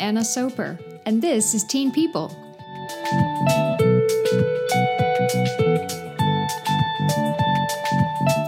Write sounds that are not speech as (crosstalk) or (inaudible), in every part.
Anna Soper, and this is Teen People.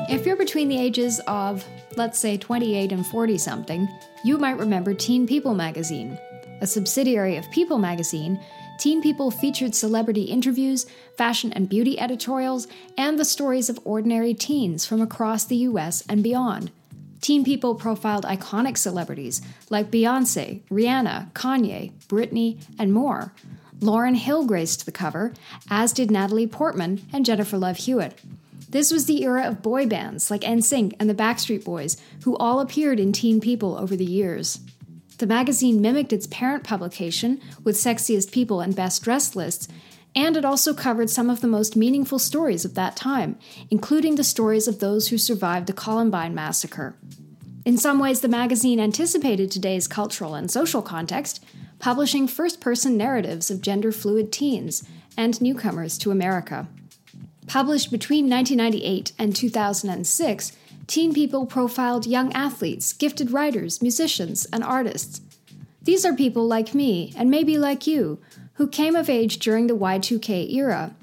If you're between the ages of, let's say, 28 and 40 something, you might remember Teen People magazine. A subsidiary of People magazine, Teen People featured celebrity interviews, fashion and beauty editorials, and the stories of ordinary teens from across the US and beyond. Teen People profiled iconic celebrities like Beyonce, Rihanna, Kanye, Britney, and more. Lauryn Hill graced the cover, as did Natalie Portman and Jennifer Love Hewitt. This was the era of boy bands like NSYNC and the Backstreet Boys, who all appeared in Teen People over the years. The magazine mimicked its parent publication with sexiest people and best dressed lists, and it also covered some of the most meaningful stories of that time, including the stories of those who survived the Columbine massacre. In some ways, the magazine anticipated today's cultural and social context, publishing first person narratives of gender fluid teens and newcomers to America. Published between 1998 and 2006, Teen People profiled young athletes, gifted writers, musicians, and artists. These are people like me, and maybe like you, who came of age during the Y2K era.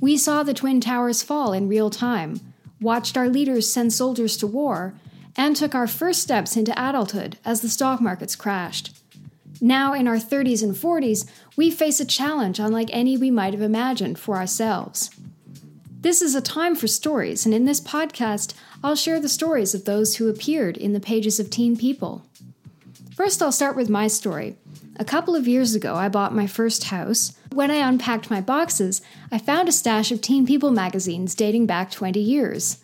We saw the Twin Towers fall in real time, watched our leaders send soldiers to war, and took our first steps into adulthood as the stock markets crashed. Now, in our 30s and 40s, we face a challenge unlike any we might have imagined for ourselves. This is a time for stories, and in this podcast, I'll share the stories of those who appeared in the pages of Teen People. First, I'll start with my story. A couple of years ago, I bought my first house. When I unpacked my boxes, I found a stash of Teen People magazines dating back 20 years.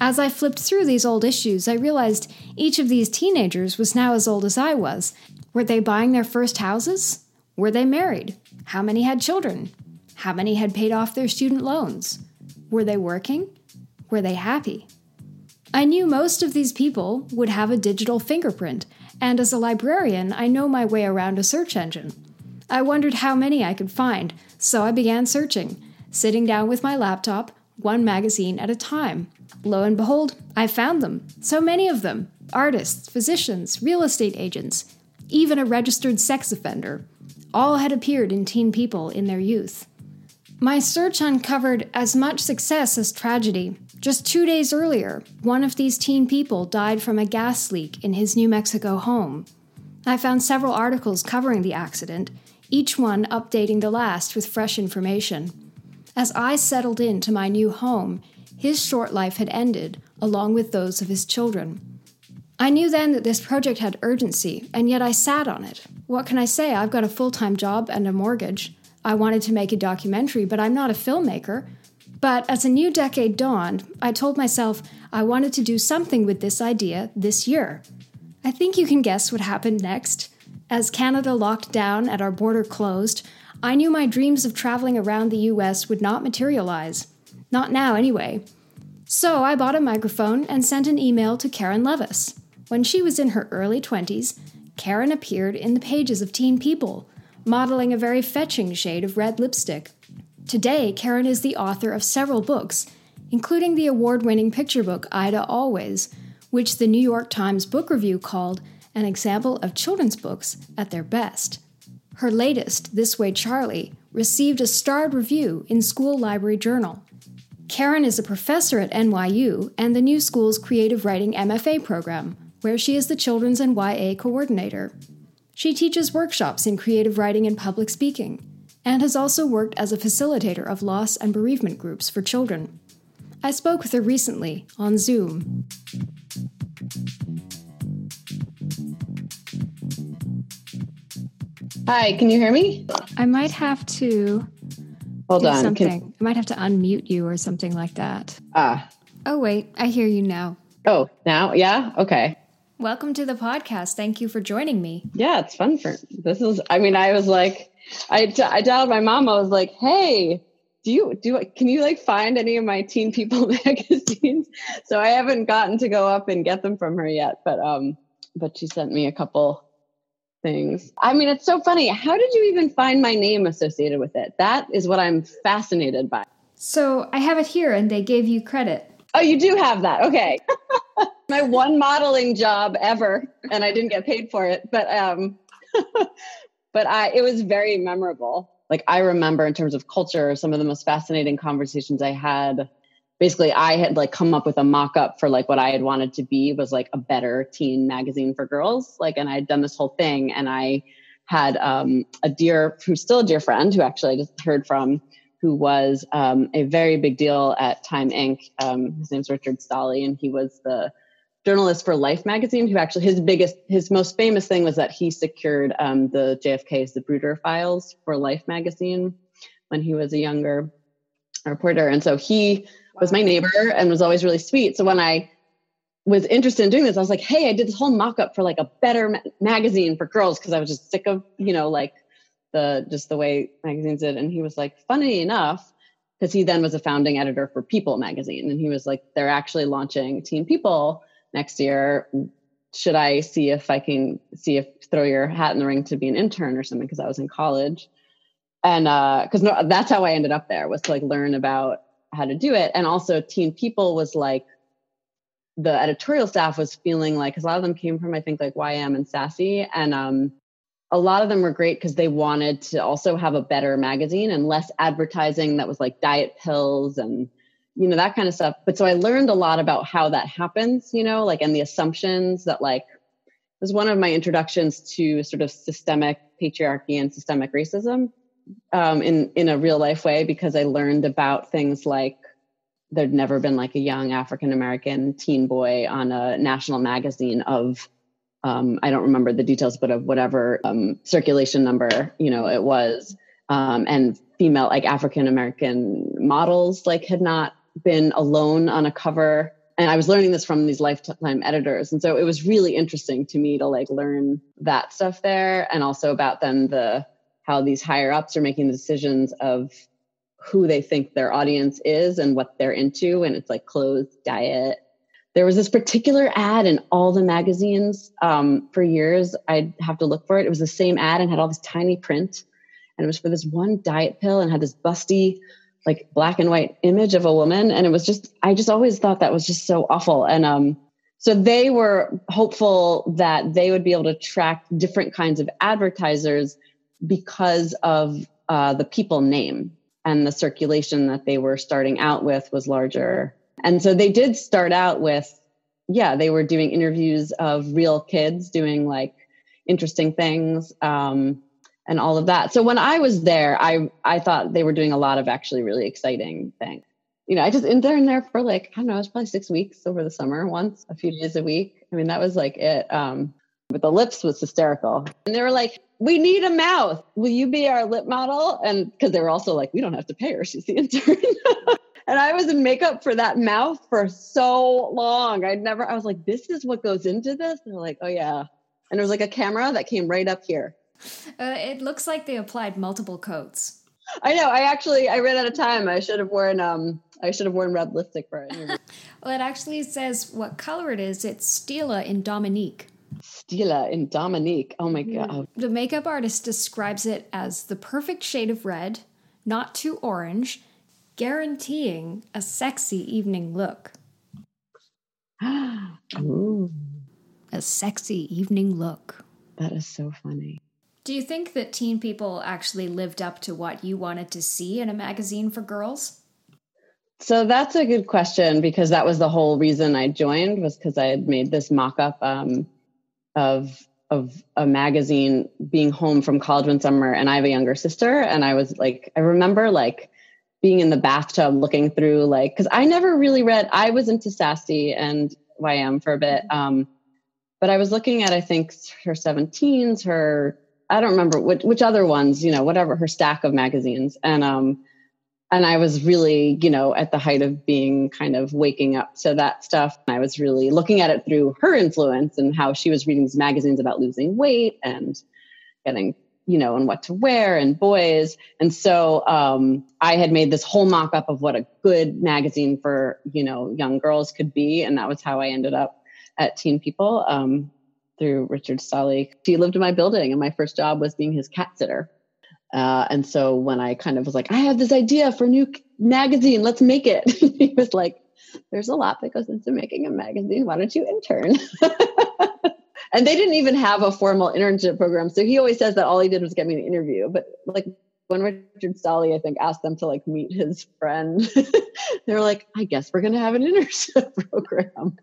As I flipped through these old issues, I realized each of these teenagers was now as old as I was. Were they buying their first houses? Were they married? How many had children? How many had paid off their student loans? Were they working? Were they happy? I knew most of these people would have a digital fingerprint, and as a librarian, I know my way around a search engine. I wondered how many I could find, so I began searching, sitting down with my laptop, one magazine at a time. Lo and behold, I found them. So many of them artists, physicians, real estate agents, even a registered sex offender. All had appeared in Teen People in their youth. My search uncovered as much success as tragedy. Just two days earlier, one of these teen people died from a gas leak in his New Mexico home. I found several articles covering the accident, each one updating the last with fresh information. As I settled into my new home, his short life had ended, along with those of his children. I knew then that this project had urgency, and yet I sat on it. What can I say? I've got a full time job and a mortgage. I wanted to make a documentary, but I'm not a filmmaker. But as a new decade dawned, I told myself I wanted to do something with this idea this year. I think you can guess what happened next. As Canada locked down and our border closed, I knew my dreams of traveling around the US would not materialize. Not now, anyway. So I bought a microphone and sent an email to Caron Levis. When she was in her early 20s, Caron appeared in the pages of Teen People, modeling a very fetching shade of red lipstick. Today, Caron is the author of several books, including the award winning picture book Ida Always, which the New York Times Book Review called an example of children's books at their best. Her latest, This Way Charlie, received a starred review in School Library Journal. Caron is a professor at NYU and the new school's creative writing MFA program, where she is the children's and YA coordinator. She teaches workshops in creative writing and public speaking, and has also worked as a facilitator of loss and bereavement groups for children. I spoke with her recently on Zoom. Hi, can you hear me? I might have to hold on. Something. Can... I might have to unmute you or something like that. Ah. Oh wait, I hear you now. Oh, now? Yeah? Okay. Welcome to the podcast. Thank you for joining me. Yeah, it's fun for this is I mean, I was like I, t- I dialed my mom. I was like, "Hey, do you do can you like find any of my teen people (laughs) magazines?" So I haven't gotten to go up and get them from her yet, but um but she sent me a couple things. I mean, it's so funny. How did you even find my name associated with it? That is what I'm fascinated by. So, I have it here and they gave you credit. Oh, you do have that. Okay. (laughs) my one modeling job ever and I didn't get paid for it, but um (laughs) but I, it was very memorable. Like I remember in terms of culture, some of the most fascinating conversations I had. Basically, I had like come up with a mock up for like what I had wanted to be was like a better teen magazine for girls. Like, and I had done this whole thing and I had um, a dear, who's still a dear friend who actually I just heard from, who was um, a very big deal at Time Inc. Um, his name's Richard Stolley, and he was the journalist for Life magazine. Who actually his biggest, his most famous thing was that he secured um, the JFK's Zapruder files for Life magazine when he was a younger reporter, and so he was my neighbor and was always really sweet. So when I was interested in doing this, I was like, "Hey, I did this whole mock up for like a better ma- magazine for girls because I was just sick of you know like." the just the way magazines did and he was like funny enough because he then was a founding editor for people magazine and he was like they're actually launching teen people next year should i see if i can see if throw your hat in the ring to be an intern or something because i was in college. And uh because no, that's how i ended up there was to like learn about how to do it. And also teen people was like the editorial staff was feeling like because a lot of them came from i think like ym and sassy. And um a lot of them were great because they wanted to also have a better magazine and less advertising that was like diet pills and you know that kind of stuff but so i learned a lot about how that happens you know like and the assumptions that like was one of my introductions to sort of systemic patriarchy and systemic racism um, in in a real life way because i learned about things like there'd never been like a young african american teen boy on a national magazine of um, I don't remember the details, but of whatever um, circulation number, you know, it was. Um, and female, like African American models, like had not been alone on a cover. And I was learning this from these lifetime editors. And so it was really interesting to me to like learn that stuff there and also about then the how these higher ups are making the decisions of who they think their audience is and what they're into. And it's like clothes, diet, there was this particular ad in all the magazines um, for years. I'd have to look for it. It was the same ad and had all this tiny print. And it was for this one diet pill and had this busty, like black and white image of a woman. And it was just, I just always thought that was just so awful. And um, so they were hopeful that they would be able to track different kinds of advertisers because of uh, the people name and the circulation that they were starting out with was larger and so they did start out with, yeah, they were doing interviews of real kids doing like interesting things um, and all of that. So when I was there, I I thought they were doing a lot of actually really exciting things. You know, I just in there in there for like I don't know, it was probably six weeks over the summer, once a few days a week. I mean, that was like it. Um, but the lips was hysterical, and they were like, "We need a mouth. Will you be our lip model?" And because they were also like, "We don't have to pay her; she's the (laughs) intern." And I was in makeup for that mouth for so long. I'd never, I was like, this is what goes into this? And they're like, oh, yeah. And there was like a camera that came right up here. Uh, it looks like they applied multiple coats. I know. I actually, I ran out of time. I should have worn, um, I should have worn red lipstick for it. (laughs) well, it actually says what color it is. It's Stila in Dominique. Stila in Dominique. Oh my mm-hmm. God. The makeup artist describes it as the perfect shade of red, not too orange, guaranteeing a sexy evening look. (gasps) Ooh. A sexy evening look. That is so funny. Do you think that teen people actually lived up to what you wanted to see in a magazine for girls? So that's a good question because that was the whole reason I joined was because I had made this mock-up um, of of a magazine being home from college one summer and I have a younger sister and I was like I remember like being in the bathtub looking through like because I never really read. I was into Sassy and YM for a bit, um, but I was looking at I think her 17s, her I don't remember which which other ones, you know, whatever her stack of magazines, and um, and I was really you know at the height of being kind of waking up to that stuff. I was really looking at it through her influence and how she was reading these magazines about losing weight and getting you know, and what to wear and boys. And so um, I had made this whole mock up of what a good magazine for, you know, young girls could be. And that was how I ended up at Teen People um, through Richard Stolley. He lived in my building, and my first job was being his cat sitter. Uh, and so when I kind of was like, I have this idea for a new magazine, let's make it. (laughs) he was like, there's a lot that goes into making a magazine. Why don't you intern? (laughs) and they didn't even have a formal internship program. So he always says that all he did was get me an interview. But like when Richard Stolley, I think, asked them to like meet his friend, (laughs) they were like, I guess we're going to have an internship program.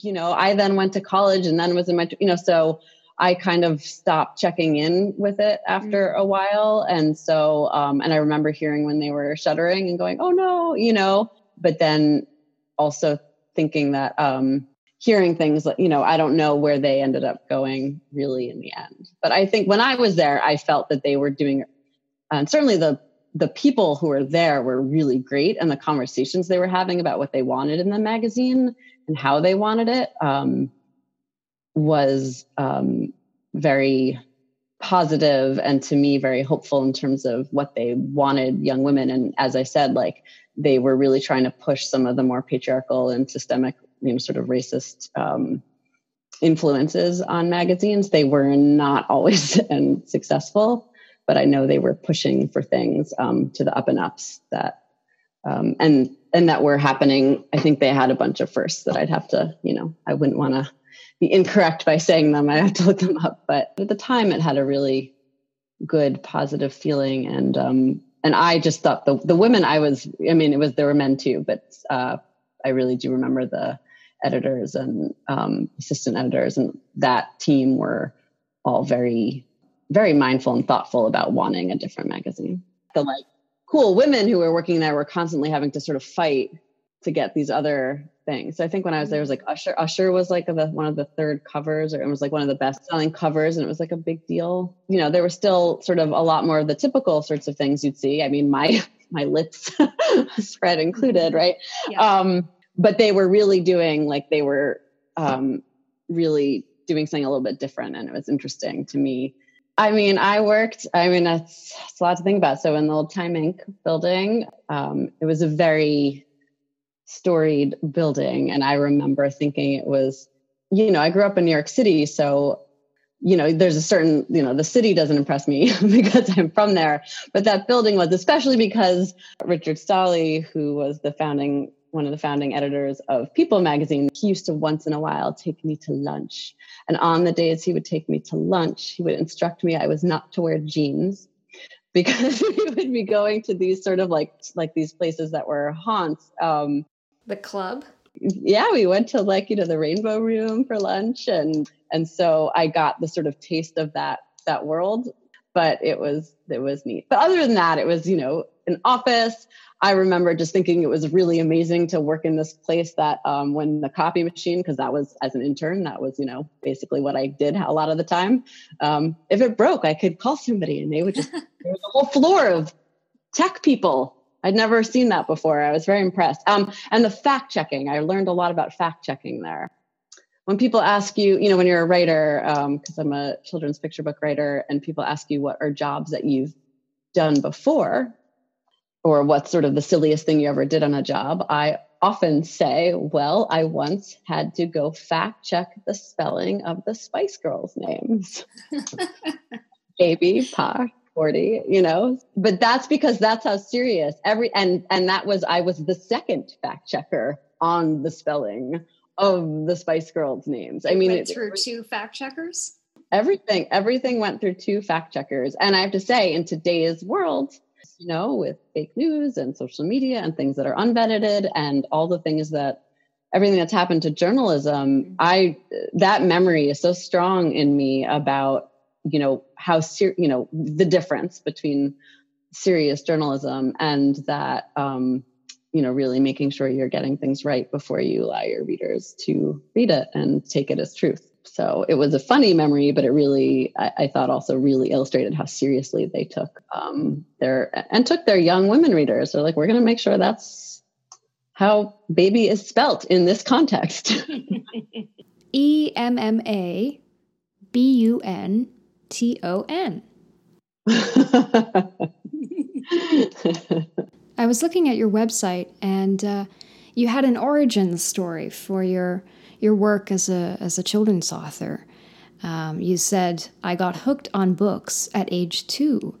You know, I then went to college and then was in my, you know, so I kind of stopped checking in with it after mm-hmm. a while. And so, um, and I remember hearing when they were shuttering and going, oh no, you know, but then also thinking that, um, hearing things like you know i don't know where they ended up going really in the end but i think when i was there i felt that they were doing and certainly the the people who were there were really great and the conversations they were having about what they wanted in the magazine and how they wanted it um, was um, very positive and to me very hopeful in terms of what they wanted young women. And as i said like they were really trying to push some of the more patriarchal and systemic you know sort of racist um, influences on magazines. They were not always (laughs) and successful but i know they were pushing for things um, to the up and ups that um, and and that were happening i think they had a bunch of firsts that i'd have to you know i wouldn't want to be incorrect by saying them. I have to look them up. But at the time it had a really good positive feeling. And um, and i just thought the the women i was i mean it was there were men too but uh, i really do remember the editors and um, assistant editors and that team were all very very mindful and thoughtful about wanting a different magazine. The like cool women who were working there were constantly having to sort of fight to get these other things. So I think when I was there, it was like Usher. Usher was like the, one of the third covers, or it was like one of the best selling covers, and it was like a big deal. You know, there were still sort of a lot more of the typical sorts of things you'd see. I mean, my (laughs) my lips (laughs) spread included, right? Yeah. Um, but they were really doing like they were um, really doing something a little bit different and it was interesting to me i mean i worked i mean that's, that's a lot to think about. So in the old time inc. building um, it was a very storied building. And i remember thinking it was you know i grew up in new york city so you know there's a certain you know the city doesn't impress me (laughs) because i'm from there. But that building was especially because richard stolley who was the founding one of the founding editors of People magazine, he used to once in a while take me to lunch. And on the days he would take me to lunch, he would instruct me I was not to wear jeans (laughs) because (laughs) we would be going to these sort of like like these places that were haunts. Um, the club. Yeah, we went to like you know the Rainbow Room for lunch, and and so I got the sort of taste of that that world. But it was it was neat. But other than that, it was you know an office. I remember just thinking it was really amazing to work in this place that um, when the copy machine, because that was as an intern, that was, you know, basically what I did a lot of the time. Um, if it broke, I could call somebody and they would just, there was a whole floor of tech people. I'd never seen that before. I was very impressed. Um, and the fact checking, I learned a lot about fact checking there. When people ask you, you know, when you're a writer, because um, I'm a children's picture book writer, and people ask you what are jobs that you've done before, or what's sort of the silliest thing you ever did on a job, I often say, well, I once had to go fact check the spelling of the Spice Girls names. (laughs) Baby, Pa, Forty, you know. But that's because that's how serious every and and that was I was the second fact checker on the spelling of the Spice Girls names. I mean, it, through two fact checkers. Everything, everything went through two fact checkers, and I have to say, in today's world, you know, with fake news and social media and things that are unvetted and all the things that everything that's happened to journalism, mm-hmm. I that memory is so strong in me about you know how ser- you know the difference between serious journalism and that um, you know really making sure you're getting things right before you allow your readers to read it and take it as truth. So it was a funny memory, but it really, I, I thought, also really illustrated how seriously they took um, their and took their young women readers. They're like, we're going to make sure that's how baby is spelt in this context. (laughs) E M M A B U N T O N. (laughs) I was looking at your website and uh, you had an origin story for your your work as a as a children's author. Um, you said I got hooked on books at age two,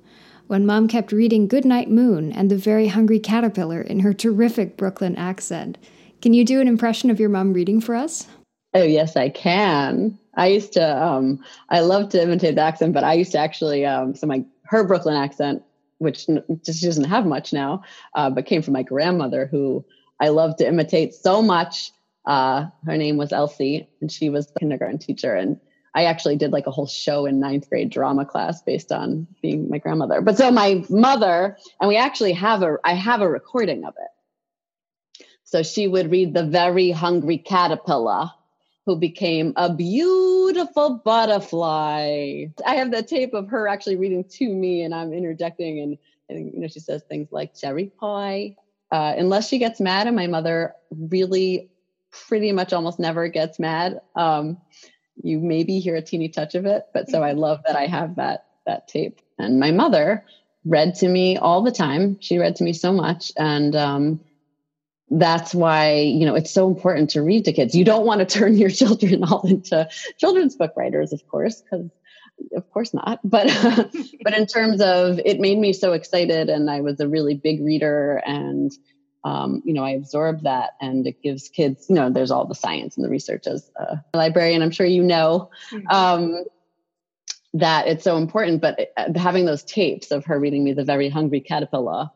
when Mom kept reading Goodnight Moon and The Very Hungry Caterpillar in her terrific Brooklyn accent. Can you do an impression of your mom reading for us? Oh yes, I can. I used to, um, I love to imitate the accent, but I used to actually, um, so my, her Brooklyn accent, which just doesn't have much now, uh, but came from my grandmother who I love to imitate so much. Uh, her name was Elsie and she was the kindergarten teacher. And I actually did like a whole show in ninth grade drama class based on being my grandmother. But so my mother, and we actually have a, I have a recording of it. So she would read The Very Hungry Caterpillar who became a beautiful butterfly. I have the tape of her actually reading to me, and I'm interjecting, and, and you know she says things like cherry pie. Uh, unless she gets mad, and my mother really, pretty much almost never gets mad. Um, you maybe hear a teeny touch of it, but so I mm-hmm. love that I have that that tape. And my mother read to me all the time. She read to me so much, and um, that's why you know it's so important to read to kids you don't want to (laughs) turn your children all into children's book writers of course because of course not but (laughs) but in terms of it made me so excited and i was a really big reader and um, you know i absorbed that and it gives kids you know there's all the science and the research as a librarian i'm sure you know mm-hmm. um, that it's so important but uh, having those tapes of her reading me the very hungry caterpillar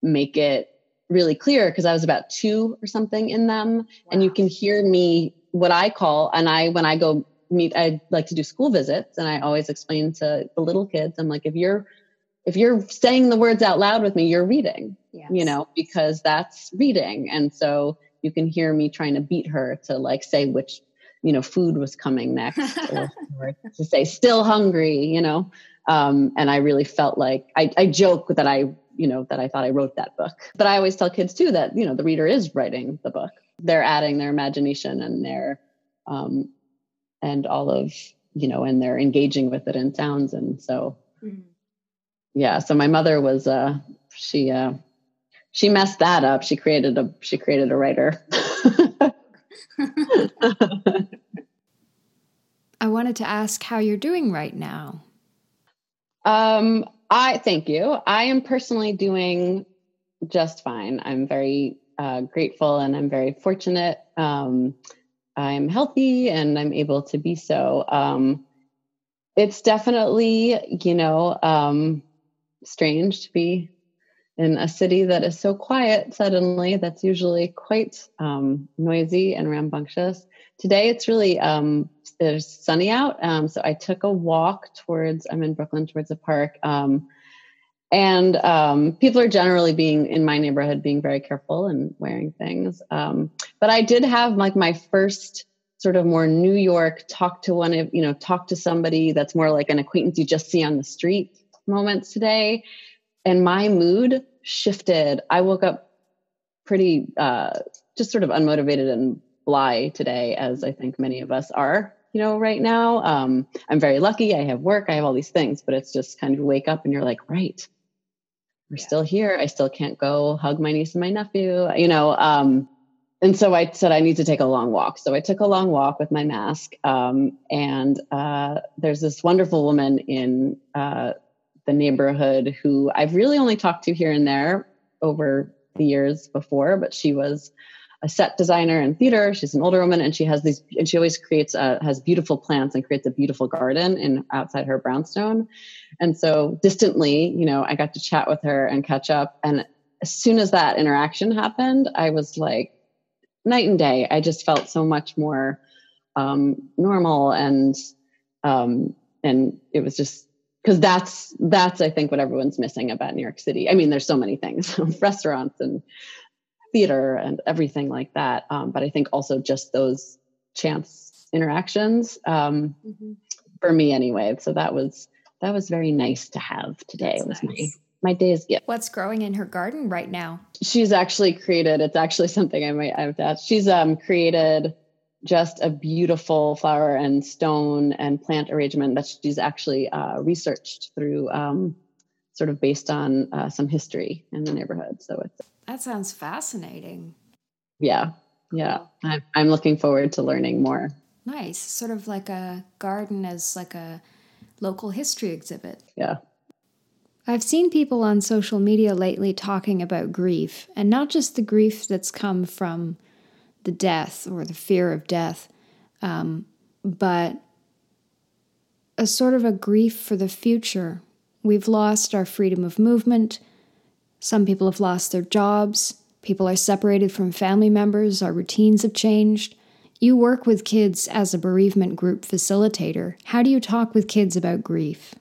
make it really clear because I was about two or something in them. Wow. And you can hear me, what I call, and I, when I go meet, I like to do school visits and I always explain to the little kids, I'm like, if you're, if you're saying the words out loud with me, you're reading, yes. you know, because that's reading. And so you can hear me trying to beat her to like say which, you know, food was coming next or, (laughs) or to say still hungry, you know. Um, and I really felt like I, I joke that I you know, that I thought I wrote that book. But I always tell kids too that, you know, the reader is writing the book. They're adding their imagination and their, um, and all of, you know, and they're engaging with it in sounds. And so, mm-hmm. yeah. So my mother was, uh, she, uh, she messed that up. She created a, she created a writer. (laughs) I wanted to ask how you're doing right now. Um, I thank you. I am personally doing just fine. I'm very uh, grateful and I'm very fortunate. Um, I'm healthy and I'm able to be so. Um, it's definitely, you know, um, strange to be in a city that is so quiet suddenly. That's usually quite um, noisy and rambunctious. Today it's really um, it's sunny out, um, so I took a walk towards. I'm in Brooklyn towards a park, um, and um, people are generally being in my neighborhood being very careful and wearing things. Um, but I did have like my first sort of more New York talk to one of you know talk to somebody that's more like an acquaintance you just see on the street moments today, and my mood shifted. I woke up pretty uh, just sort of unmotivated and lie today, as I think many of us are, you know, right now. Um, I'm very lucky. I have work, I have all these things, but it's just kind of wake up and you're like, right, we're yeah. still here. I still can't go hug my niece and my nephew, you know. Um, and so I said, I need to take a long walk. So I took a long walk with my mask. Um, and uh, there's this wonderful woman in uh, the neighborhood who I've really only talked to here and there over the years before, but she was a set designer in theater. She's an older woman, and she has these, and she always creates a, has beautiful plants and creates a beautiful garden in outside her brownstone. And so distantly, you know, I got to chat with her and catch up. And as soon as that interaction happened, I was like night and day. I just felt so much more um, normal and um, and it was just because that's that's I think what everyone's missing about New York City. I mean, there's so many things, (laughs) restaurants and theater and everything like that. Um, but I think also just those chance interactions um, mm-hmm. for me anyway. So that was that was very nice to have today. That's it was nice. my my day's gift. What's growing in her garden right now? She's actually created. It's actually (laughs) something I might have to ask. She's um created just a beautiful flower and stone and plant arrangement that she's actually uh, researched through um, sort of based on uh, some history in the neighborhood. So it's that sounds fascinating. Yeah. Yeah. I'm, I'm looking forward to learning more. Nice. Sort of like a garden as like a local history exhibit. Yeah. I've seen people on social media lately talking about grief, and not just the grief that's come from the death or the fear of death, um, but a sort of a grief for the future. We've lost our freedom of movement. Some people have lost their jobs. People are separated from family members. Our routines have changed. You work with kids as a bereavement group facilitator. How do you talk with kids about grief?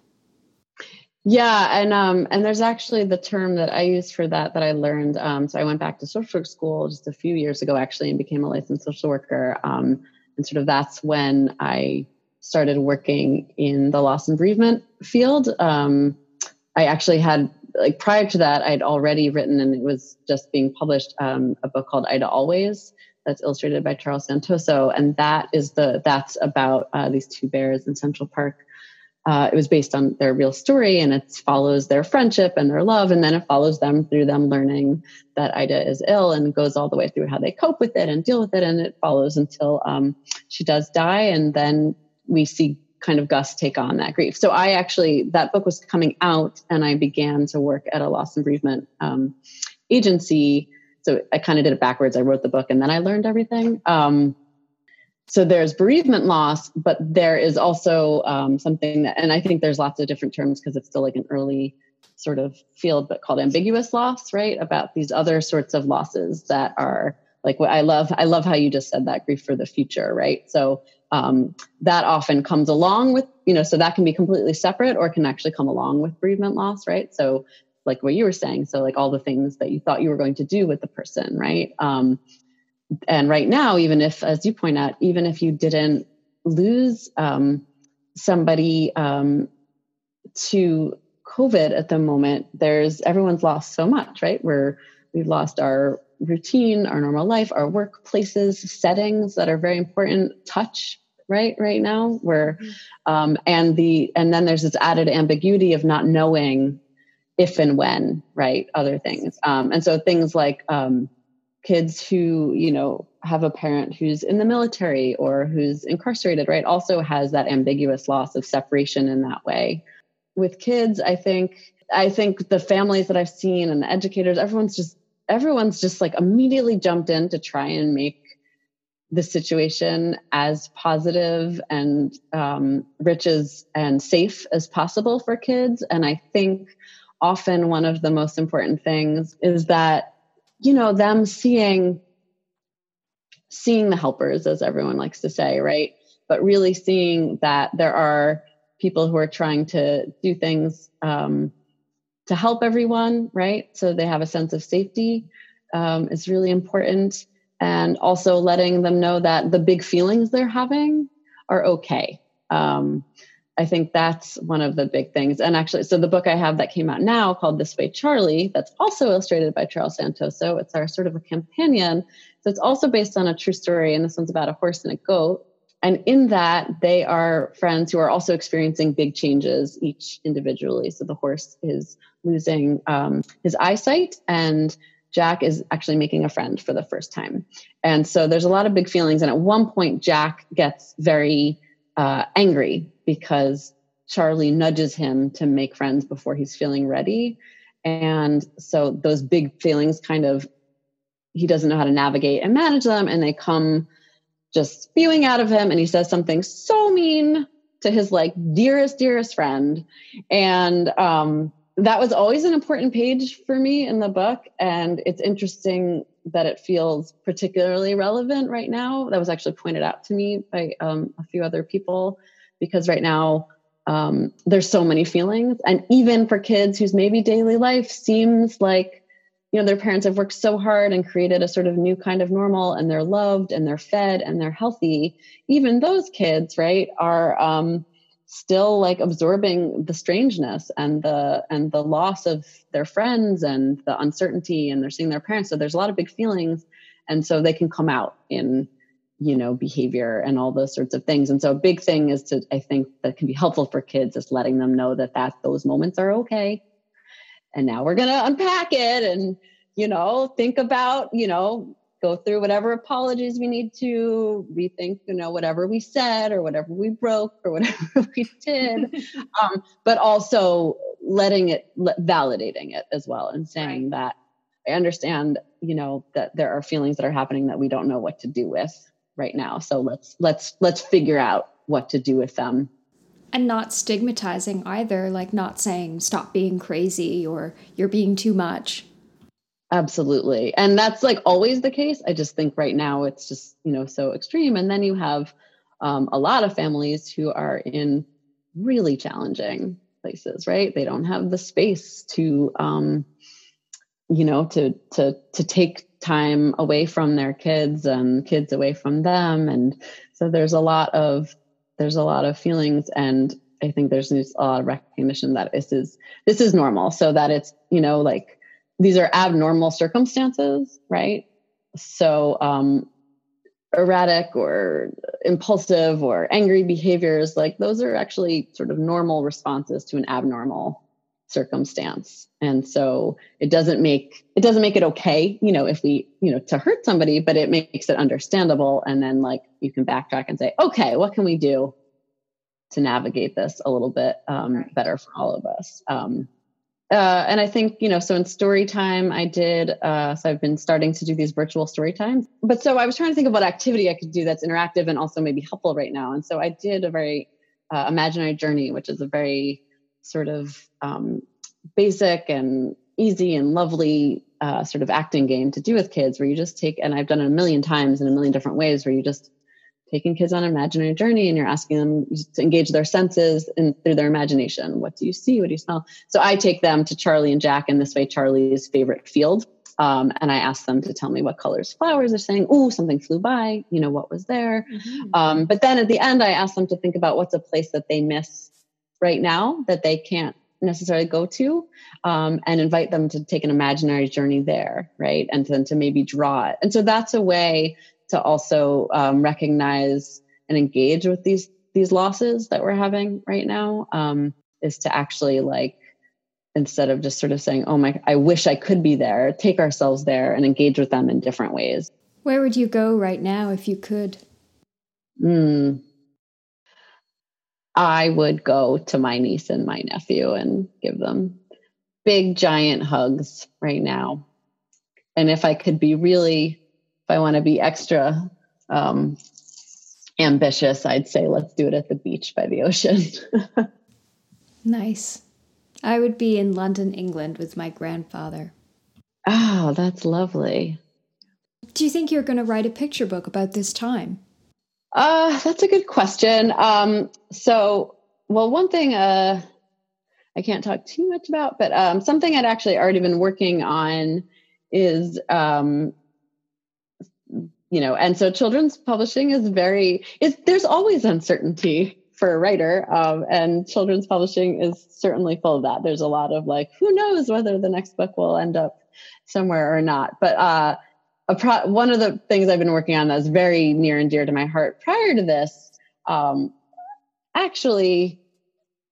Yeah, and um, and there's actually the term that I use for that that I learned. Um, so I went back to social work school just a few years ago, actually, and became a licensed social worker. Um, and sort of that's when I started working in the loss and bereavement field. Um, I actually had like prior to that, I'd already written, and it was just being published, um, a book called Ida Always that's illustrated by Charles Santoso, and that is the that's about uh, these two bears in Central Park. Uh, it was based on their real story, and it follows their friendship and their love, and then it follows them through them learning that Ida is ill, and goes all the way through how they cope with it and deal with it, and it follows until um, she does die, and then we see kind of Gus take on that grief. So I actually that book was coming out, and I began to work at a loss and bereavement um, agency so I kind of did it backwards. I wrote the book and then I learned everything. Um, so there's bereavement loss, but there is also um, something that, and I think there's lots of different terms because it's still like an early sort of field, but called ambiguous loss, right? About these other sorts of losses that are like what I love. I love how you just said that grief for the future, right? So um, that often comes along with, you know, so that can be completely separate or can actually come along with bereavement loss, right? So like what you were saying so like all the things that you thought you were going to do with the person right um, and right now even if as you point out even if you didn't lose um, somebody um, to covid at the moment there's everyone's lost so much right where we've lost our routine our normal life our workplaces settings that are very important touch right right now where mm-hmm. um, and the and then there's this added ambiguity of not knowing if and when, right? Other things. Um, and so things like um, kids who, you know, have a parent who's in the military or who's incarcerated, right, also has that ambiguous loss of separation in that way. With kids, I think I think the families that I've seen and the educators, everyone's just everyone's just like immediately jumped in to try and make the situation as positive and um, rich as and safe as possible for kids. And I think often one of the most important things is that you know them seeing seeing the helpers as everyone likes to say right but really seeing that there are people who are trying to do things um, to help everyone right so they have a sense of safety um, is really important and also letting them know that the big feelings they're having are okay um, I think that's one of the big things. And actually, so the book I have that came out now called This Way Charlie, that's also illustrated by Charles Santoso. It's our sort of a companion. So it's also based on a true story, and this one's about a horse and a goat. And in that, they are friends who are also experiencing big changes each individually. So the horse is losing um, his eyesight, and Jack is actually making a friend for the first time. And so there's a lot of big feelings. And at one point, Jack gets very uh, angry because Charlie nudges him to make friends before he's feeling ready. And so those big feelings kind of, he doesn't know how to navigate and manage them. And they come just spewing out of him. And he says something so mean to his like dearest, dearest friend. And um, that was always an important page for me in the book. And it's interesting that it feels particularly relevant right now. That was actually pointed out to me by um, a few other people because right now um, there's so many feelings, and even for kids whose maybe daily life seems like you know their parents have worked so hard and created a sort of new kind of normal, and they're loved and they're fed and they're healthy. Even those kids, right, are um, still like absorbing the strangeness and the and the loss of their friends and the uncertainty and they're seeing their parents. So there's a lot of big feelings and so they can come out in you know behavior and all those sorts of things. And so a big thing is to i think that can be helpful for kids is letting them know that that those moments are okay and now we're going to unpack it and you know think about you know go through whatever apologies we need to rethink you know whatever we said or whatever we broke or (laughs) whatever we did. (laughs) Um, but also letting it validating it as well and saying right. that i understand you know that there are feelings that are happening that we don't know what to do with right now. So let's let's let's figure out what to do with them And not stigmatizing either, like not saying stop being crazy or you're being too much. Absolutely. And that's like always the case. I just think right now it's just, you know, so extreme. And then you have um, a lot of families who are in really challenging places, right? They don't have the space to, um, you know, to to to take time away from their kids and kids away from them, and so there's a lot of there's a lot of feelings, and I think there's a lot of recognition that this is this is normal, so that it's you know like these are abnormal circumstances, right? So, um, erratic or impulsive or angry behaviors, like those are actually sort of normal responses to an abnormal circumstance. And so it doesn't make it doesn't make it okay, you know, if we, you know, to hurt somebody, but it makes it understandable. And then like you can backtrack and say, okay, what can we do to navigate this a little bit um, better for all of us? Um, uh, and I think, you know, so in story time, I did, uh, so I've been starting to do these virtual story times. But so I was trying to think of what activity I could do that's interactive and also maybe helpful right now. And so I did a very uh, imaginary journey, which is a very sort of um, basic and easy and lovely uh, sort of acting game to do with kids where you just take, and I've done it a million times in a million different ways where you just taking kids on an imaginary journey and you're asking them to engage their senses and through their imagination. What do you see? What do you smell? So I take them to Charlie and Jack and this way, Charlie's favorite field. Um, and I ask them to tell me what colors flowers are saying. Oh, something flew by. You know what was there. Mm-hmm. Um, but then at the end, I ask them to think about what's a place that they miss right now that they can't necessarily go to, um, and invite them to take an imaginary journey there, right? And then to maybe draw it. And so that's a way to also um, recognize and engage with these these losses that we're having right now um, is to actually like instead of just sort of saying oh my i wish i could be there take ourselves there and engage with them in different ways where would you go right now if you could mm, i would go to my niece and my nephew and give them big giant hugs right now and if i could be really if I want to be extra um, ambitious, I'd say let's do it at the beach by the ocean. (laughs) nice. I would be in London, England with my grandfather. Oh, that's lovely. Do you think you're going to write a picture book about this time? Uh, that's a good question. Um, so, well, one thing uh, I can't talk too much about, but um, something I'd actually already been working on is um, you know and so children's publishing is very is there's always uncertainty for a writer um, and children's publishing is certainly full of that there's a lot of like who knows whether the next book will end up somewhere or not but uh, pro- one of the things i've been working on that's very near and dear to my heart prior to this um, actually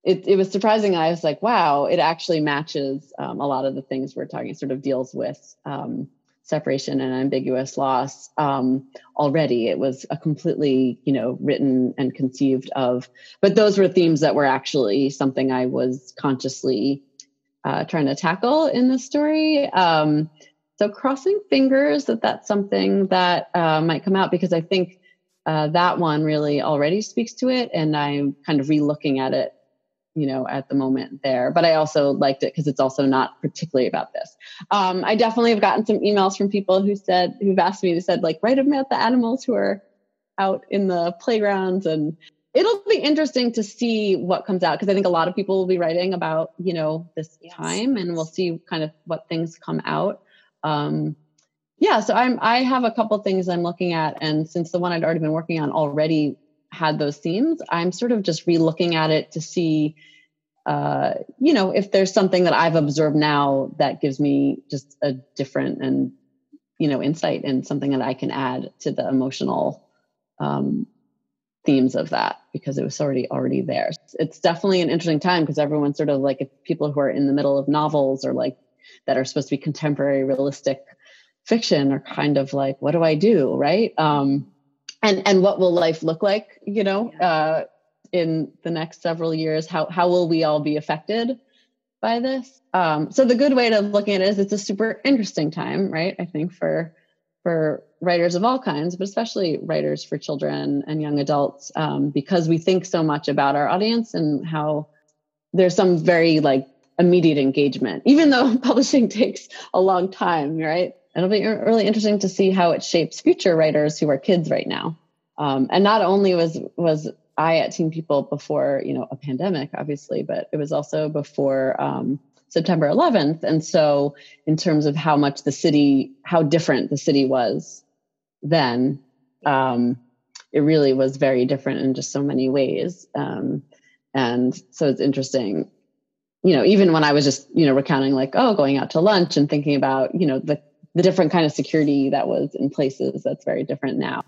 it, it was surprising i was like wow it actually matches um, a lot of the things we're talking sort of deals with um, separation and ambiguous loss um, already. It was a completely, you know, written and conceived of. But those were themes that were actually something I was consciously uh, trying to tackle in the story. Um, so crossing fingers that that's something that uh, might come out because I think uh, that one really already speaks to it, and I'm kind of re-looking at it you know at the moment there. But i also liked it because it's also not particularly about this. Um, i definitely have gotten some emails from people who said who've asked me they said like write about the animals who are out in the playgrounds and it'll be interesting to see what comes out because i think a lot of people will be writing about you know this yes. time and we'll see kind of what things come out um, yeah so i'm i have a couple things i'm looking at and since the one i'd already been working on already had those themes, I'm sort of just re-looking at it to see, uh, you know, if there's something that I've observed now that gives me just a different and you know insight and something that I can add to the emotional um, themes of that because it was already already there. It's definitely an interesting time because everyone's sort of like if people who are in the middle of novels or like that are supposed to be contemporary realistic fiction are kind of like, what do I do, right? Um, and and what will life look like you know uh, in the next several years? How how will we all be affected by this? Um, so the good way to look at it is it's a super interesting time right? I think for for writers of all kinds, but especially writers for children and young adults, um, because we think so much about our audience and how there's some very like immediate engagement, even though (laughs) publishing takes a long time, right? It'll be really interesting to see how it shapes future writers who are kids right now. Um, and not only was was I at Teen People before you know a pandemic, obviously, but it was also before um, September 11th. And so, in terms of how much the city, how different the city was then, um, it really was very different in just so many ways. Um, and so it's interesting, you know, even when I was just, you know, recounting like, oh, going out to lunch and thinking about, you know, the, the different kind of security that was in places that's very different now.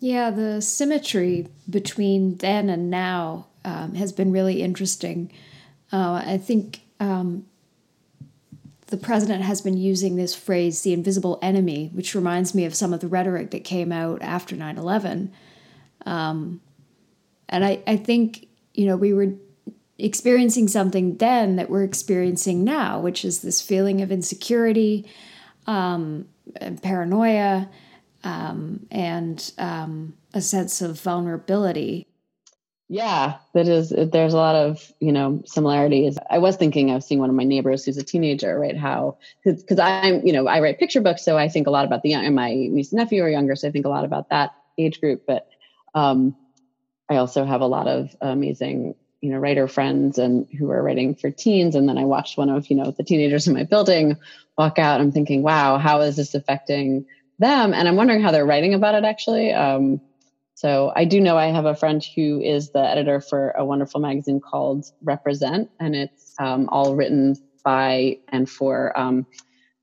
Yeah, the symmetry between then and now um, has been really interesting. Uh, I think um, the president has been using this phrase, the invisible enemy, which reminds me of some of the rhetoric that came out after 9 11. Um, and I, I think, you know, we were experiencing something then that we're experiencing now, which is this feeling of insecurity um, and paranoia um, and um, a sense of vulnerability. Yeah, that is. There's a lot of you know similarities. I was thinking of seeing one of my neighbors who's a teenager, right? How because I'm you know I write picture books, so I think a lot about the young. And my niece and nephew are younger, so I think a lot about that age group. But um, I also have a lot of amazing you know writer friends and who are writing for teens. And then I watched one of you know the teenagers in my building walk out. I'm thinking, wow, how is this affecting them? And I'm wondering how they're writing about it actually. Um, so I do know I have a friend who is the editor for a wonderful magazine called Represent, and it's um, all written by and for um,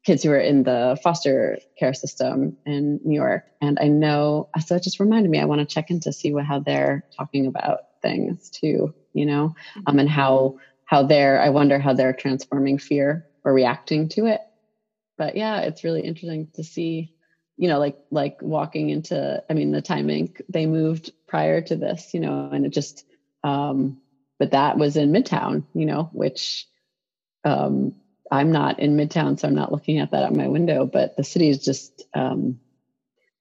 kids who are in the foster care system in New York. And I know, so it just reminded me, I want to check in to see what, how they're talking about things too, you know, um, and how how they're. I wonder how they're transforming fear or reacting to it. But yeah, it's really interesting to see you know like like walking into i mean the timing they moved prior to this you know and it just um but that was in midtown you know which um i'm not in midtown so i'm not looking at that out my window but the city is just um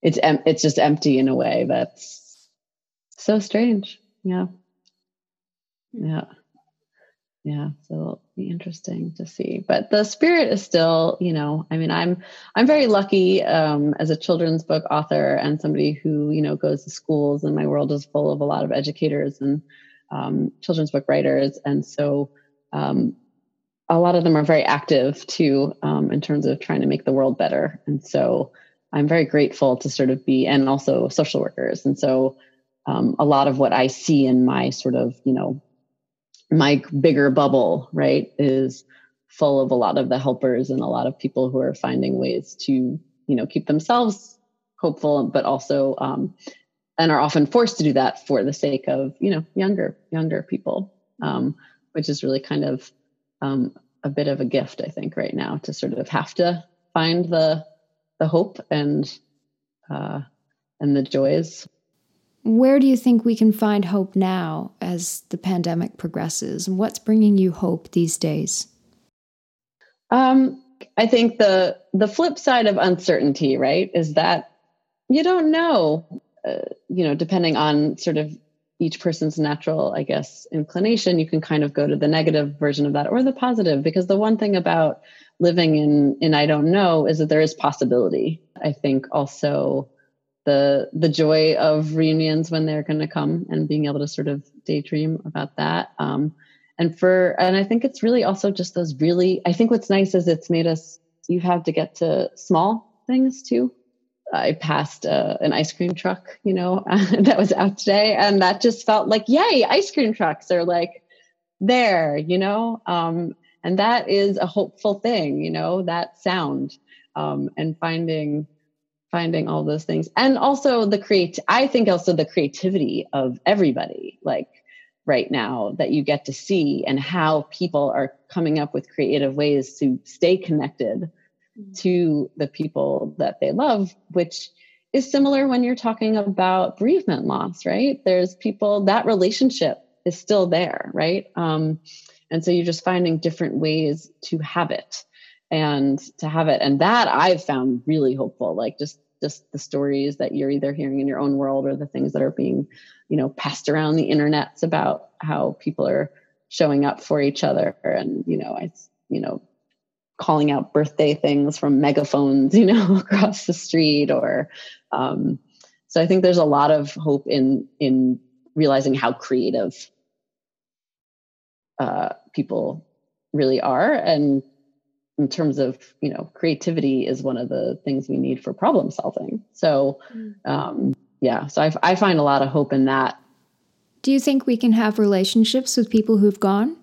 it's em- it's just empty in a way that's so strange yeah yeah. Yeah so it'll be interesting to see but the spirit is still you know i mean i'm i'm very lucky um, as a children's book author and somebody who you know goes to schools and my world is full of a lot of educators and um, children's book writers. And so um, a lot of them are very active too um, in terms of trying to make the world better. And so i'm very grateful to sort of be and also social workers. And so um, a lot of what i see in my sort of you know my bigger bubble, right, is full of a lot of the helpers and a lot of people who are finding ways to, you know, keep themselves hopeful, but also, um, and are often forced to do that for the sake of, you know, younger, younger people, um, which is really kind of um, a bit of a gift, I think, right now to sort of have to find the the hope and uh, and the joys where do you think we can find hope now as the pandemic progresses? What's bringing you hope these days? Um, I think the the flip side of uncertainty, right, is that you don't know. Uh, you know, depending on sort of each person's natural, I guess, inclination, you can kind of go to the negative version of that or the positive. Because the one thing about living in in I don't know is that there is possibility. I think also the the joy of reunions when they're going to come and being able to sort of daydream about that. Um, and for and i think it's really also just those really i think what's nice is it's made us you have to get to small things too. I passed uh, an ice cream truck you know (laughs) that was out today and that just felt like yay ice cream trucks are like there you know? Um, and that is a hopeful thing you know that sound um, and finding finding all those things. And also the create i think also the creativity of everybody like right now that you get to see and how people are coming up with creative ways to stay connected mm-hmm. to the people that they love which is similar when you're talking about bereavement loss right? There's people that relationship is still there right? Um, and so you're just finding different ways to have it and to have it and that i've found really hopeful like just just the stories that you're either hearing in your own world or the things that are being, you know, passed around the internets about how people are showing up for each other. And, you know, I, you know, calling out birthday things from megaphones, (laughs) you know, across the street or, um, so I think there's a lot of hope in, in realizing how creative uh, people really are and in terms of you know creativity is one of the things we need for problem solving. So mm. um, yeah so I, I find a lot of hope in that. Do you think we can have relationships with people who've gone?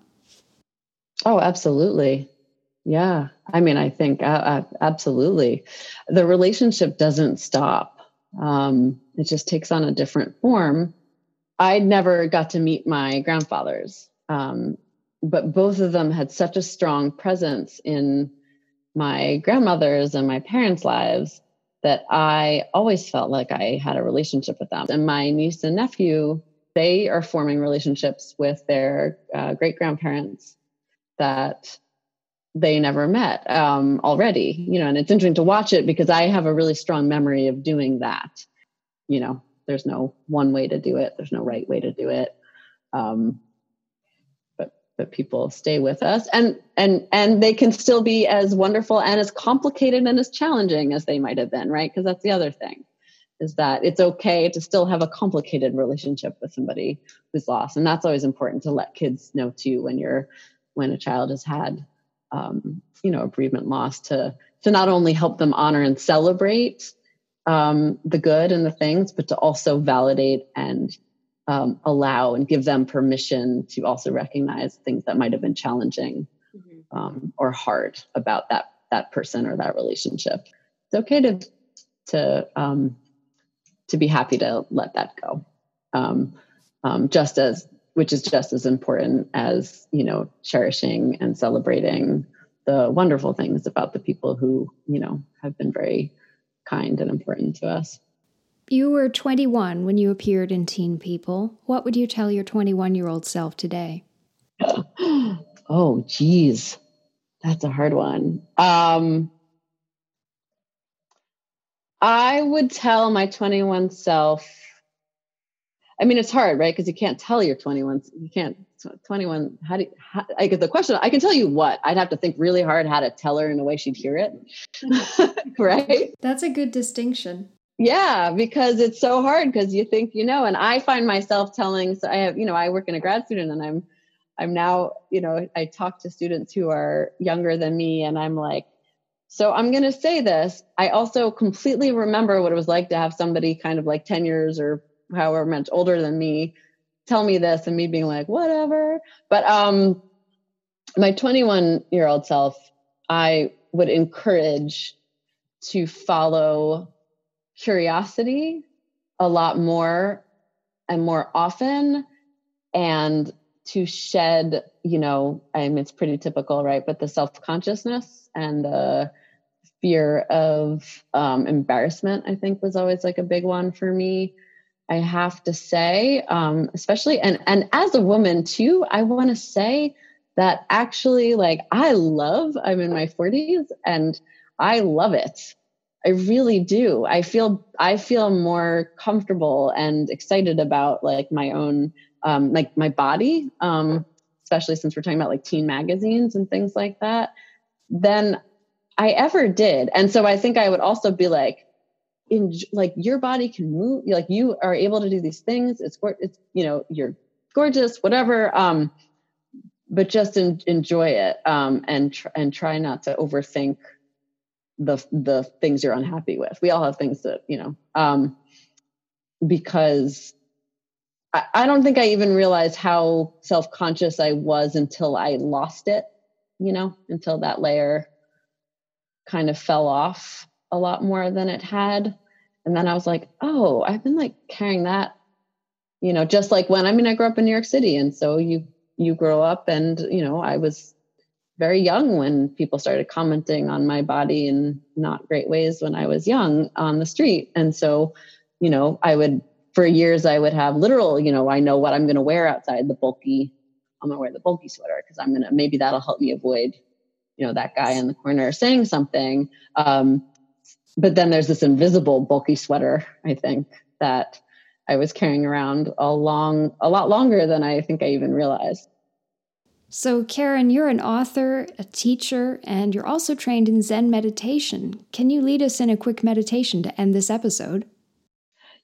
Oh absolutely. Yeah. I mean i think uh, uh, absolutely. The relationship doesn't stop. Um, it just takes on a different form. I never got to meet my grandfathers. Um, but both of them had such a strong presence in my grandmother's and my parents' lives that I always felt like I had a relationship with them. And my niece and nephew, they are forming relationships with their uh, great grandparents that they never met um, already. You know, and it's interesting to watch it because I have a really strong memory of doing that. You know, there's no one way to do it. There's no right way to do it. Um, but people stay with us. And and and they can still be as wonderful and as complicated and as challenging as they might have been right? Because that's the other thing is that it's okay to still have a complicated relationship with somebody who's lost. And that's always important to let kids know too when you're when a child has had um, you know a bereavement loss to to not only help them honor and celebrate um, the good and the things but to also validate and um, allow and give them permission to also recognize things that might have been challenging mm-hmm. um, or hard about that that person or that relationship. It's okay to to um, to be happy to let that go, um, um, just as which is just as important as you know cherishing and celebrating the wonderful things about the people who you know have been very kind and important to us. You were 21 when you appeared in Teen People. What would you tell your 21 year old self today? (gasps) oh, geez. That's a hard one. Um, I would tell my 21 self. I mean, it's hard, right? Because you can't tell your 21. You can't 21. How do you, how, I get the question? I can tell you what. I'd have to think really hard how to tell her in a way she'd hear it. (laughs) right? That's a good distinction. Yeah, because it's so hard because you think you know, and I find myself telling. So I have, you know, I work in a grad student, and I'm, I'm now, you know, I talk to students who are younger than me, and I'm like, so I'm going to say this. I also completely remember what it was like to have somebody kind of like 10 years or however much older than me tell me this and me being like, whatever. But um my 21 year old self, I would encourage to follow curiosity a lot more and more often and to shed you know i mean it's pretty typical right? But the self-consciousness and the fear of um, embarrassment i think was always like a big one for me i have to say um, especially and and as a woman too i want to say that actually like i love i'm in my 40s and i love it I really do. I feel I feel more comfortable and excited about like my own um, like my body, um, especially since we're talking about like teen magazines and things like that, than I ever did. And so I think I would also be like, in like your body can move, like you are able to do these things. It's it's you know you're gorgeous, whatever. Um, but just in, enjoy it um, and tr- and try not to overthink the the things you're unhappy with. We all have things that you know, um, because I, I don't think I even realized how self conscious I was until I lost it. You know, until that layer kind of fell off a lot more than it had, and then I was like, oh, I've been like carrying that. You know, just like when I mean, I grew up in New York City, and so you you grow up, and you know, I was very young when people started commenting on my body in not great ways when I was young on the street. And so, you know, I would, for years, I would have literal, you know, I know what I'm going to wear outside the bulky, I'm going to wear the bulky sweater because I'm going to, maybe that'll help me avoid, you know, that guy in the corner saying something. Um, but then there's this invisible bulky sweater, I think, that I was carrying around a long, a lot longer than I think I even realized. So, Caron, you're an author, a teacher, and you're also trained in Zen meditation. Can you lead us in a quick meditation to end this episode?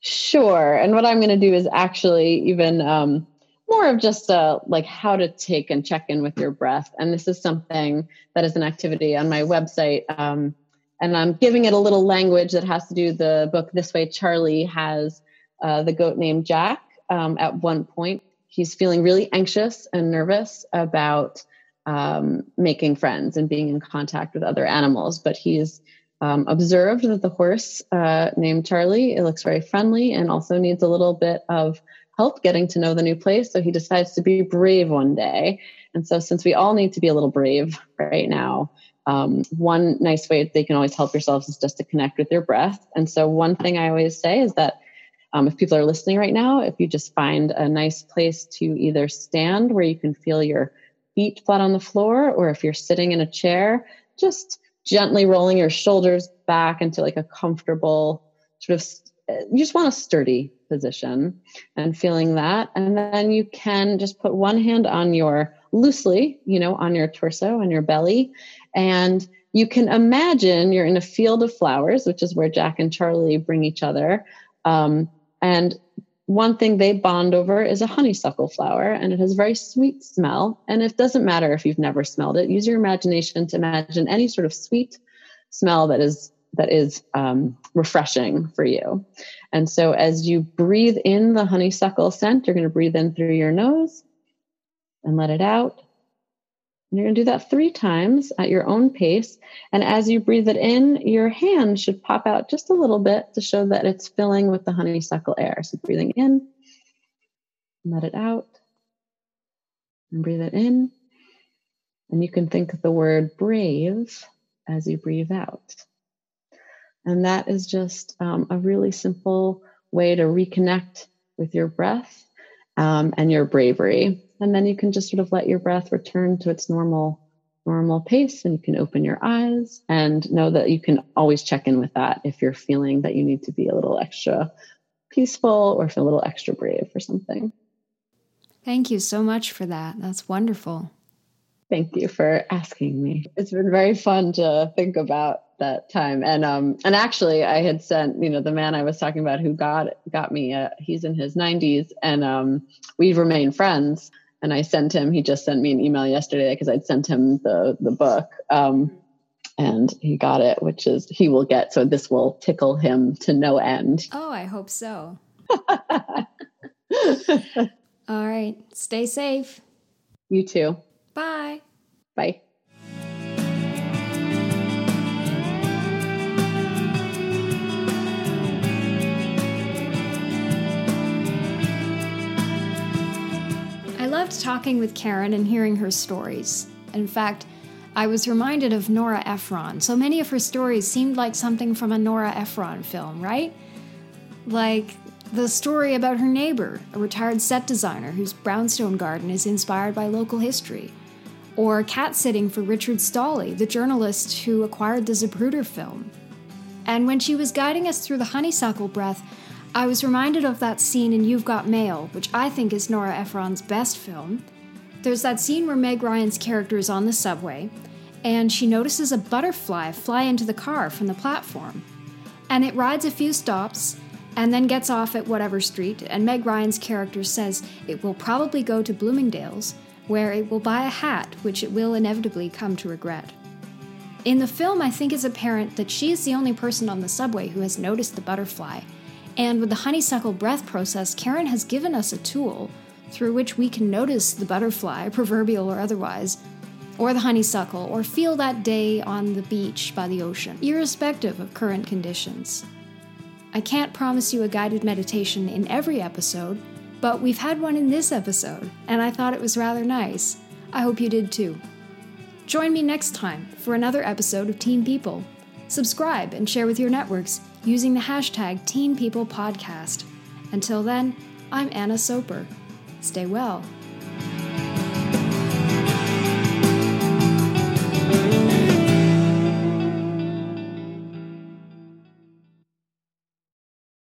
Sure. And what I'm going to do is actually even um, more of just uh, like how to take and check in with your breath. And this is something that is an activity on my website. Um, and I'm giving it a little language that has to do the book This Way Charlie has uh, the goat named Jack um, at one point he's feeling really anxious and nervous about um, making friends and being in contact with other animals. But he's um, observed that the horse uh, named Charlie it looks very friendly and also needs a little bit of help getting to know the new place. So he decides to be brave one day. And so, since we all need to be a little brave right now, um, one nice way that they can always help yourselves is just to connect with your breath. And so, one thing I always say is that um, if people are listening right now, if you just find a nice place to either stand where you can feel your feet flat on the floor, or if you're sitting in a chair, just gently rolling your shoulders back into like a comfortable sort of you just want a sturdy position and feeling that. And then you can just put one hand on your loosely you know on your torso and your belly. And you can imagine you're in a field of flowers which is where jack and charlie bring each other um, and one thing they bond over is a honeysuckle flower, and it has a very sweet smell. And it doesn't matter if you've never smelled it. Use your imagination to imagine any sort of sweet smell that is that is um, refreshing for you. And so, as you breathe in the honeysuckle scent, you're going to breathe in through your nose and let it out you're going to do that three times at your own pace. And as you breathe it in, your hand should pop out just a little bit to show that it's filling with the honeysuckle air. So breathing in, let it out, and breathe it in. And you can think of the word brave as you breathe out. And that is just um, a really simple way to reconnect with your breath um, and your bravery and then you can just sort of let your breath return to its normal normal pace and you can open your eyes and know that you can always check in with that if you're feeling that you need to be a little extra peaceful or feel a little extra brave or something. Thank you so much for that. That's wonderful. Thank you for asking me. It's been very fun to think about that time. And um and actually I had sent, you know, the man I was talking about who got got me uh, he's in his 90s and um we've remained friends and I sent him. He just sent me an email yesterday because I'd sent him the the book, um, and he got it, which is he will get. So this will tickle him to no end. (laughs) Oh, I hope so. (laughs) All right, stay safe. You too. Bye. Bye. Loved talking with Caron and hearing her stories. In fact, I was reminded of Nora Ephron. So many of her stories seemed like something from a Nora Ephron film, right? Like the story about her neighbor, a retired set designer whose brownstone garden is inspired by local history. Or cat sitting for Richard Stolley, the journalist who acquired the Zapruder film. And when she was guiding us through the honeysuckle breath, I was reminded of that scene in You've Got Mail, which I think is Nora Ephron's best film. There's that scene where Meg Ryan's character is on the subway, and she notices a butterfly fly into the car from the platform. And it rides a few stops and then gets off at whatever street, and Meg Ryan's character says it will probably go to Bloomingdale's, where it will buy a hat, which it will inevitably come to regret. In the film, I think it's apparent that she is the only person on the subway who has noticed the butterfly, and with the honeysuckle breath process, Caron has given us a tool through which we can notice the butterfly, (laughs) proverbial or otherwise, or the honeysuckle, or feel that day on the beach by the ocean, irrespective of current conditions. I can't promise you a guided meditation in every episode, but we've had one in this episode, and I thought it was rather nice. I hope you did too. Join me next time for another episode of Teen People. Subscribe and share with your networks using the hashtag Teen People Podcast. Until then, I'm Anna Soper. Stay well.